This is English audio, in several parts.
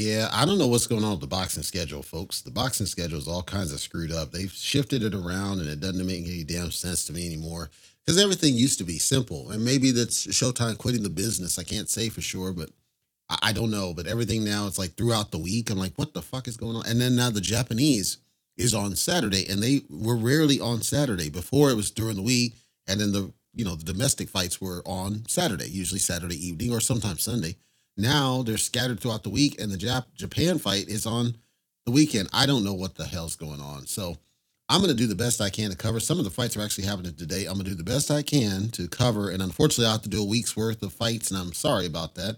Yeah, I don't know what's going on with the boxing schedule, folks. The boxing schedule is all kinds of screwed up. They've shifted it around and it doesn't make any damn sense to me anymore. Because everything used to be simple. And maybe that's Showtime quitting the business. I can't say for sure, but I, I don't know. But everything now it's like throughout the week. I'm like, what the fuck is going on? And then now the Japanese is on Saturday, and they were rarely on Saturday. Before it was during the week, and then the you know the domestic fights were on Saturday, usually Saturday evening or sometimes Sunday. Now they're scattered throughout the week, and the Jap- Japan fight is on the weekend. I don't know what the hell's going on. So I'm going to do the best I can to cover. Some of the fights are actually happening today. I'm going to do the best I can to cover. And unfortunately, I have to do a week's worth of fights, and I'm sorry about that.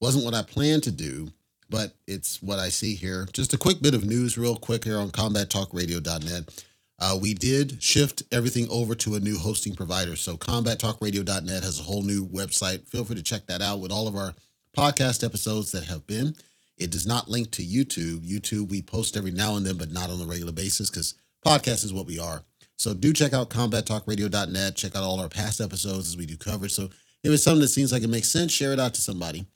Wasn't what I planned to do, but it's what I see here. Just a quick bit of news, real quick, here on combattalkradio.net. Uh, we did shift everything over to a new hosting provider. So combattalkradio.net has a whole new website. Feel free to check that out with all of our podcast episodes that have been. It does not link to YouTube. YouTube, we post every now and then, but not on a regular basis because podcast is what we are. So do check out combattalkradio.net. Check out all our past episodes as we do coverage. So if it's something that seems like it makes sense, share it out to somebody.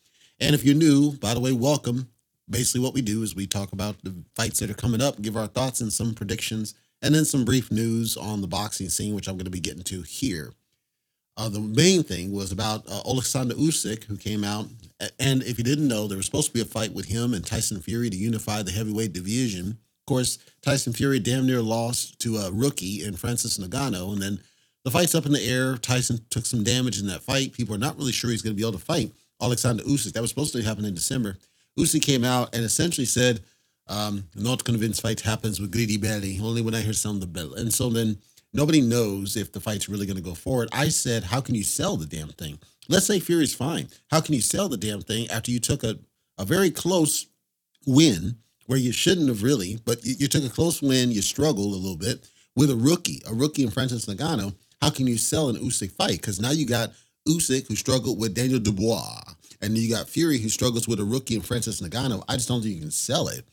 And if you're new, by the way, welcome. Basically, what we do is we talk about the fights that are coming up, give our thoughts and some predictions, and then some brief news on the boxing scene, which I'm going to be getting to here. Uh, the main thing was about uh, Alexander Usyk, who came out, and if you didn't know, there was supposed to be a fight with him and Tyson Fury to unify the heavyweight division. Of course, Tyson Fury damn near lost to a rookie in Francis Ngannou, and then the fight's up in the air. Tyson took some damage in that fight. People are not really sure he's going to be able to fight Alexander Usyk. That was supposed to happen in December. Usyk came out and essentially said, um, "Not convinced fight happens with greedy belly. Only when I hear sound the bell." And so then Nobody knows if the fight's really going to go forward. I said, how can you sell the damn thing? Let's say Fury's fine. How can you sell the damn thing after you took a, a very close win where you shouldn't have really, but you, you took a close win, you struggled a little bit with a rookie, a rookie in Francis Ngannou. How can you sell an Usyk fight? Because now you got Usyk who struggled with Daniel Dubois, and you got Fury who struggles with a rookie in Francis Ngannou. I just don't think you can sell it.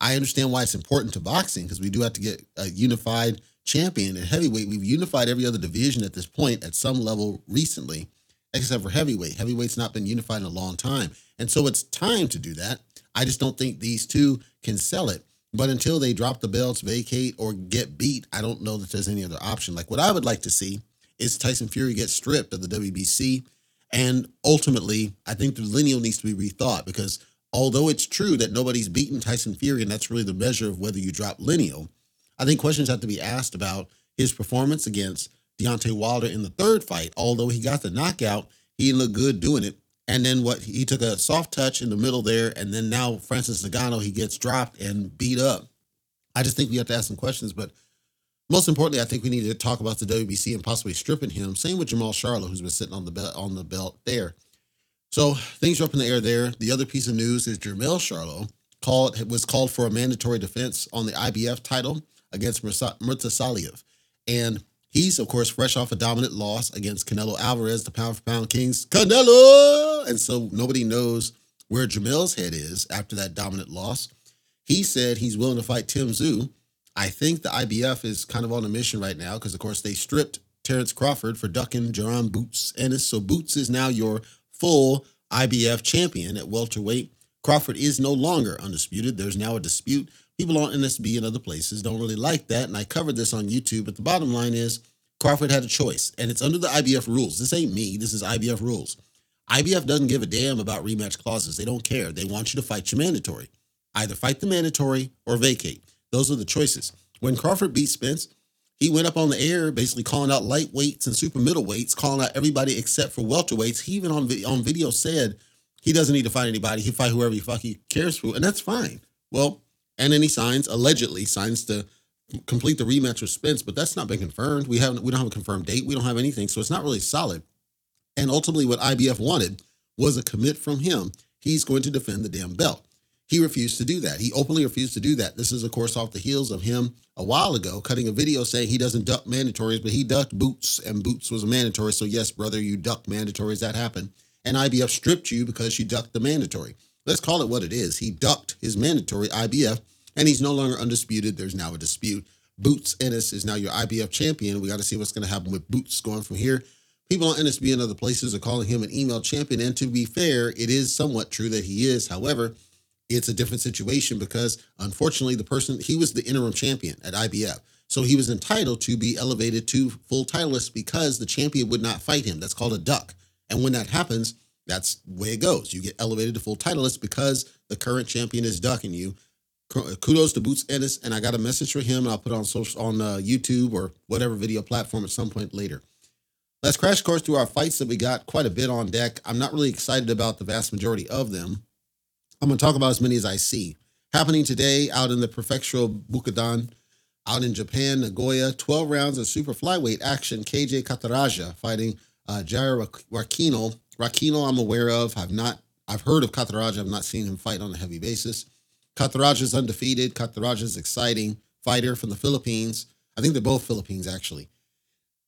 I understand why it's important to boxing because we do have to get a unified champion at heavyweight. We've unified every other division at this point at some level recently, except for heavyweight. Heavyweight's not been unified in a long time. And so it's time to do that. I just don't think these two can sell it. But until they drop the belts, vacate, or get beat, I don't know that there's any other option. Like what I would like to see is Tyson Fury get stripped of the WBC. And ultimately, I think the lineal needs to be rethought because although it's true that nobody's beaten Tyson Fury, and that's really the measure of whether you drop lineal, I think questions have to be asked about his performance against Deontay Wilder in the third fight. Although he got the knockout, he looked good doing it. And then what he took a soft touch in the middle there, and then now Francis Ngannou he gets dropped and beat up. I just think we have to ask some questions, but most importantly, I think we need to talk about the WBC and possibly stripping him. Same with Jermall Charlo, who's been sitting on the belt on the belt there. So things are up in the air there. The other piece of news is Jermell Charlo called was called for a mandatory defense on the IBF title against Murtazaliev. And he's, of course, fresh off a dominant loss against Canelo Alvarez, the pound for pound kings. Canelo! And so nobody knows where Jermell's head is after that dominant loss. He said he's willing to fight Tim Tszyu. I think the IBF is kind of on a mission right now because, of course, they stripped Terrence Crawford for ducking Jaron Boots Ennis. So Boots is now your full IBF champion at welterweight. Crawford is no longer undisputed. There's now a dispute people on NSB and other places don't really like that. And I covered this on YouTube, but the bottom line is Crawford had a choice, and it's under the IBF rules. This ain't me, this is IBF rules. IBF doesn't give a damn about rematch clauses. They don't care. They want you to fight your mandatory. Either fight the mandatory or vacate. Those are the choices. When Crawford beat Spence, he went up on the air basically calling out lightweights and super middleweights, calling out everybody except for welterweights. He even on, on video said he doesn't need to fight anybody. He fight whoever he fuck he cares for, and that's fine. Well, and then he signs, allegedly signs to complete the rematch with Spence, but that's not been confirmed. We haven't we don't have a confirmed date. We don't have anything. So it's not really solid. And ultimately what IBF wanted was a commit from him. He's going to defend the damn belt. He refused to do that. He openly refused to do that. This is, of course, off the heels of him a while ago cutting a video saying he doesn't duck mandatories, but he ducked boots, and boots was a mandatory. So, yes, brother, you ducked mandatories. That happened. And IBF stripped you because you ducked the mandatory. Let's call it what it is. He ducked his mandatory IBF, and he's no longer undisputed. There's now a dispute. Boots Ennis is now your IBF champion. We got to see what's going to happen with Boots going from here. People on NSB and other places are calling him an interim champion. And to be fair, it is somewhat true that he is. However, it's a different situation because unfortunately the person he was the interim champion at IBF. So he was entitled to be elevated to full titleist because the champion would not fight him. That's called a duck. And when that happens, that's the way it goes. You get elevated to full titleist because the current champion is ducking you. Kudos to Boots Ennis, and I got a message for him. I'll put on social on uh, YouTube or whatever video platform at some point later. Let's crash course through our fights that we got quite a bit on deck. I'm not really excited about the vast majority of them. I'm going to talk about as many as I see. Happening today out in the Prefectural Budokan, out in Japan, Nagoya, 12 rounds of super flyweight action. KJ Cataraja fighting uh, Jair Rakino. Rakino, I'm aware of. I've not, I've heard of Cataraja. I've not seen him fight on a heavy basis. Cataraja is undefeated. Cataraja is exciting fighter from the Philippines. I think they're both Philippines actually.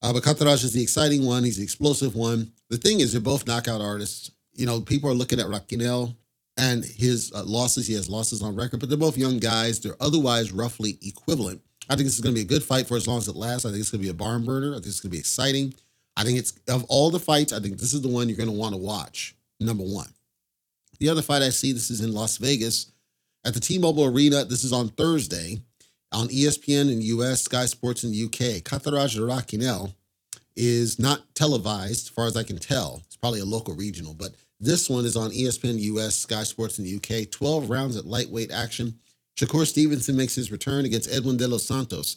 Uh, but Cataraja is the exciting one. He's the explosive one. The thing is, they're both knockout artists. You know, people are looking at Raquinel and his uh, losses. He has losses on record, but they're both young guys. They're otherwise roughly equivalent. I think this is going to be a good fight for as long as it lasts. I think it's going to be a barn burner. I think it's going to be exciting. I think it's of all the fights, I think this is the one you're going to want to watch. Number one. The other fight I see, this is in Las Vegas at the T-Mobile Arena. This is on Thursday on ESPN in the US, Sky Sports in the UK. Kataraj Raquinel is not televised, as far as I can tell. It's probably a local regional, but this one is on ESPN US, Sky Sports in the UK. 12 rounds at lightweight action. Shakur Stevenson makes his return against Edwin De Los Santos.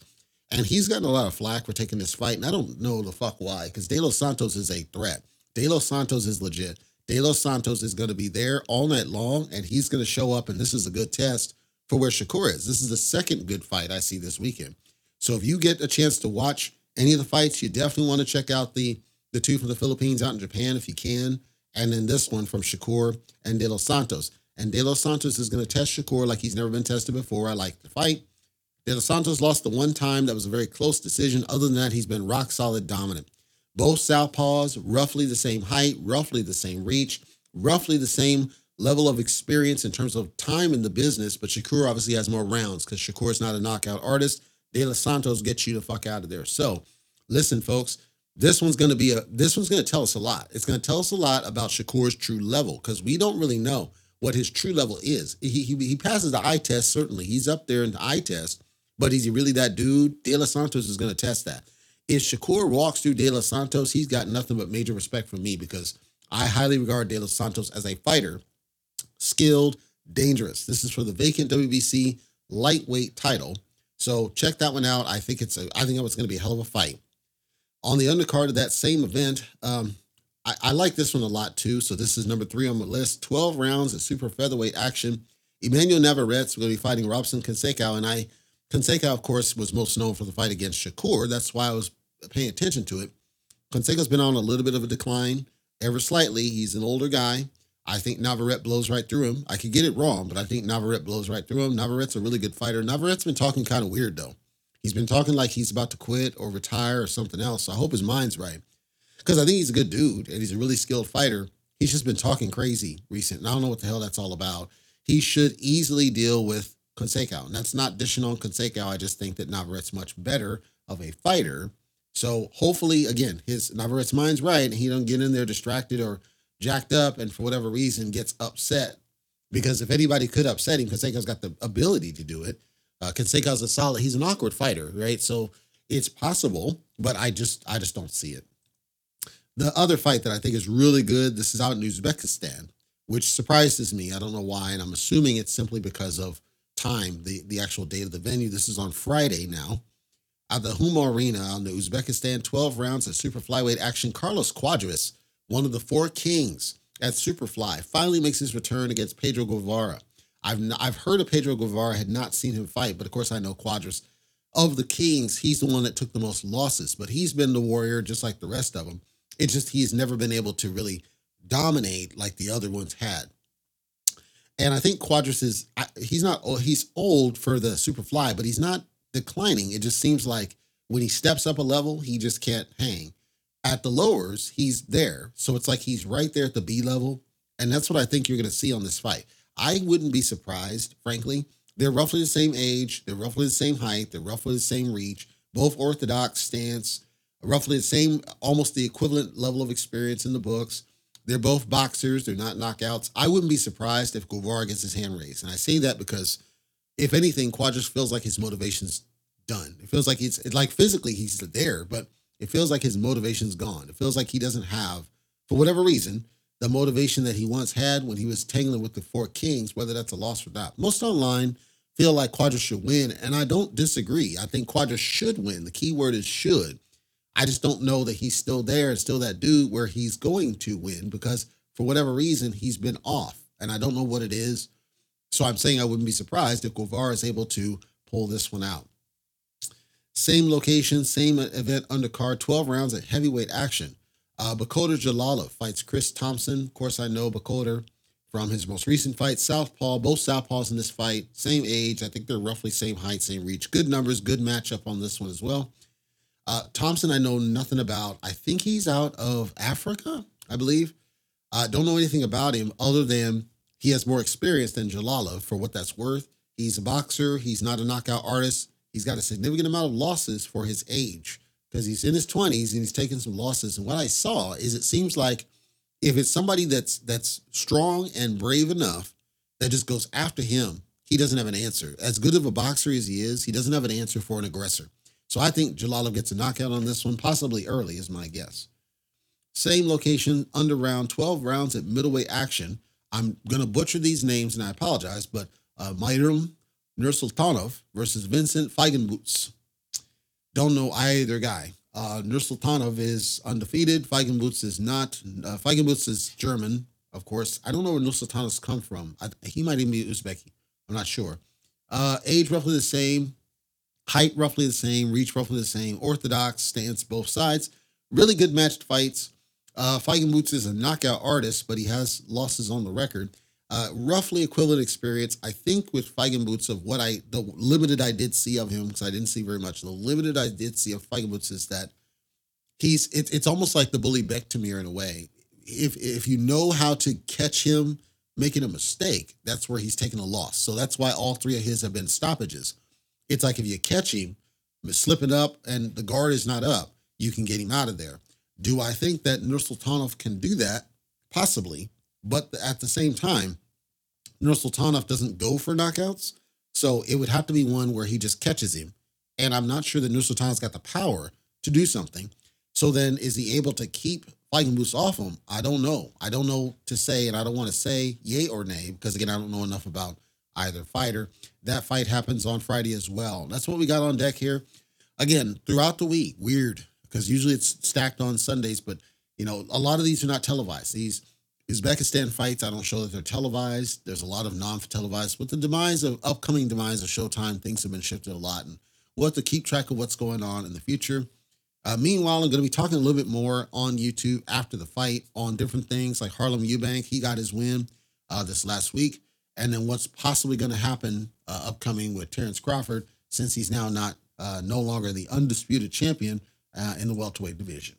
And he's gotten a lot of flack for taking this fight. And I don't know the fuck why, because De Los Santos is a threat. De Los Santos is legit. De Los Santos is going to be there all night long, and he's going to show up. And this is a good test for where Shakur is. This is the second good fight I see this weekend. So if you get a chance to watch any of the fights, you definitely want to check out the the two from the Philippines out in Japan if you can, and then this one from Shakur and De Los Santos. And De Los Santos is going to test Shakur like he's never been tested before. I like the fight. De Los Santos lost the one time that was a very close decision. Other than that, he's been rock solid dominant. Both southpaws, roughly the same height, roughly the same reach, roughly the same level of experience in terms of time in the business. But Shakur obviously has more rounds because Shakur is not a knockout artist. De Los Santos gets you the fuck out of there. So, listen, folks, this one's going to be a this one's going to tell us a lot. It's going to tell us a lot about Shakur's true level because we don't really know what his true level is. He, he he passes the eye test certainly. He's up there in the eye test, but is he really that dude? De Los Santos is going to test that. If Shakur walks through De Los Santos, he's got nothing but major respect for me because I highly regard De Los Santos as a fighter, skilled, dangerous. This is for the vacant WBC lightweight title. So check that one out. I think it's a, I think it's going to be a hell of a fight. On the undercard of that same event, um, I, I, like this one a lot too. So this is number three on the list. 12 rounds of super featherweight action. Emmanuel Navarrete will be fighting Robson Conceição, and I Conceição, of course, was most known for the fight against Shakur. That's why I was paying attention to it. Conceição's been on a little bit of a decline, ever slightly. He's an older guy. I think Navarrete blows right through him. I could get it wrong, but I think Navarrete blows right through him. Navarrete's a really good fighter. Navarrete's been talking kind of weird though. He's been talking like he's about to quit or retire or something else. So I hope his mind's right. Because I think he's a good dude and he's a really skilled fighter. He's just been talking crazy recent. And I don't know what the hell that's all about. He should easily deal with Conceição. And that's not dishing on Conceição. I just think that Navarrete's much better of a fighter. So hopefully, again, his Navarrete's mind's right and he don't get in there distracted or jacked up and for whatever reason gets upset. Because if anybody could upset him, Conceição's got the ability to do it. Uh, Conceição's a solid, he's an awkward fighter, right? So it's possible, but I just I just don't see it. The other fight that I think is really good, this is out in Uzbekistan, which surprises me. I don't know why, and I'm assuming it's simply because of time, the, the actual date of the venue. This is on Friday now. At the Humo Arena in the Uzbekistan, 12 rounds of super flyweight action. Carlos Cuadras, one of the four kings at Superfly, finally makes his return against Pedro Guevara. I've I've heard of Pedro Guevara, had not seen him fight, but of course I know Cuadras. Of the kings, he's the one that took the most losses, but he's been the warrior just like the rest of them. It's just he's never been able to really dominate like the other ones had. And I think Cuadras is he's not he's old for the Superfly, but he's not declining. It just seems like when he steps up a level, he just can't hang at the lowers, he's there. So it's like he's right there at the B level. And that's what I think you're going to see on this fight. I wouldn't be surprised, frankly. They're roughly the same age, they're roughly the same height, they're roughly the same reach, both orthodox stance, roughly the same, almost the equivalent level of experience in the books. They're both boxers. They're not knockouts. I wouldn't be surprised if Guevara gets his hand raised. And I say that because, if anything, Cuadras feels like his motivation's done. It feels like it's like physically he's there, but it feels like his motivation's gone. It feels like he doesn't have, for whatever reason, the motivation that he once had when he was tangling with the four kings, whether that's a loss or not. Most online feel like Cuadras should win, and I don't disagree. I think Cuadras should win. The key word is should. I just don't know that he's still there and still that dude where he's going to win because for whatever reason he's been off, and I don't know what it is. So I'm saying I wouldn't be surprised if Guevara is able to pull this one out. Same location, same event undercard, 12 rounds at heavyweight action. Uh, Bakhodir Jalolov fights Chris Thompson. Of course, I know Bakhodir from his most recent fight, Southpaw. Both Southpaws in this fight, same age. I think they're roughly same height, same reach. Good numbers, good matchup on this one as well. Uh, Thompson, I know nothing about. I think he's out of Africa, I believe. I don't know anything about him other than he has more experience than Jalala for what that's worth. He's a boxer. He's not a knockout artist. He's got a significant amount of losses for his age because he's in his 20s and he's taken some losses. And what I saw is it seems like if it's somebody that's that's strong and brave enough that just goes after him, he doesn't have an answer. As good of a boxer as he is, he doesn't have an answer for an aggressor. So I think Jalolov gets a knockout on this one, possibly early, is my guess. Same location, under round, 12 rounds at middleweight action. I'm going to butcher these names and I apologize, but uh, Meiirim Nursultanov versus Vincent Feigenbutz. Don't know either guy. Uh, Nursultanov is undefeated. Feigenbutz is not. Uh, Feigenbutz is German, of course. I don't know where Nursultanov's come from. I, he might even be Uzbeki. I'm not sure. Uh, age roughly the same. Height roughly the same. Reach roughly the same. Orthodox stance both sides. Really good matched fights. Uh, is a knockout artist, but he has losses on the record. Uh, roughly equivalent experience, I think, with Feigenbutz of what I, the limited I did see of him, because I didn't see very much. The limited I did see of Feigenbutz is that he's, it, it's almost like the bully Bektemir in a way. If, if you know how to catch him making a mistake, that's where he's taking a loss. So that's why all three of his have been stoppages. It's like if you catch him slipping up and the guard is not up, you can get him out of there. Do I think that Nursultanov can do that? Possibly. But at the same time, Nursultanov doesn't go for knockouts. So it would have to be one where he just catches him. And I'm not sure that Nursultanov's got the power to do something. So then is he able to keep Feigenbutz off him? I don't know. I don't know to say, and I don't want to say yay or nay, because again, I don't know enough about either fighter. That fight happens on Friday as well. That's what we got on deck here. Again, throughout the week, weird, because usually it's stacked on Sundays, but you know, a lot of these are not televised. These Uzbekistan fights, I don't show that they're televised. There's a lot of non-televised. With the demise of upcoming demise of Showtime, things have been shifted a lot, and we'll have to keep track of what's going on in the future. Uh, meanwhile, I'm going to be talking a little bit more on YouTube after the fight on different things like Harlem Eubank. He got his win uh, this last week, and then what's possibly going to happen uh, upcoming with Terrence Crawford since he's now not uh, no longer the undisputed champion uh, in the welterweight division.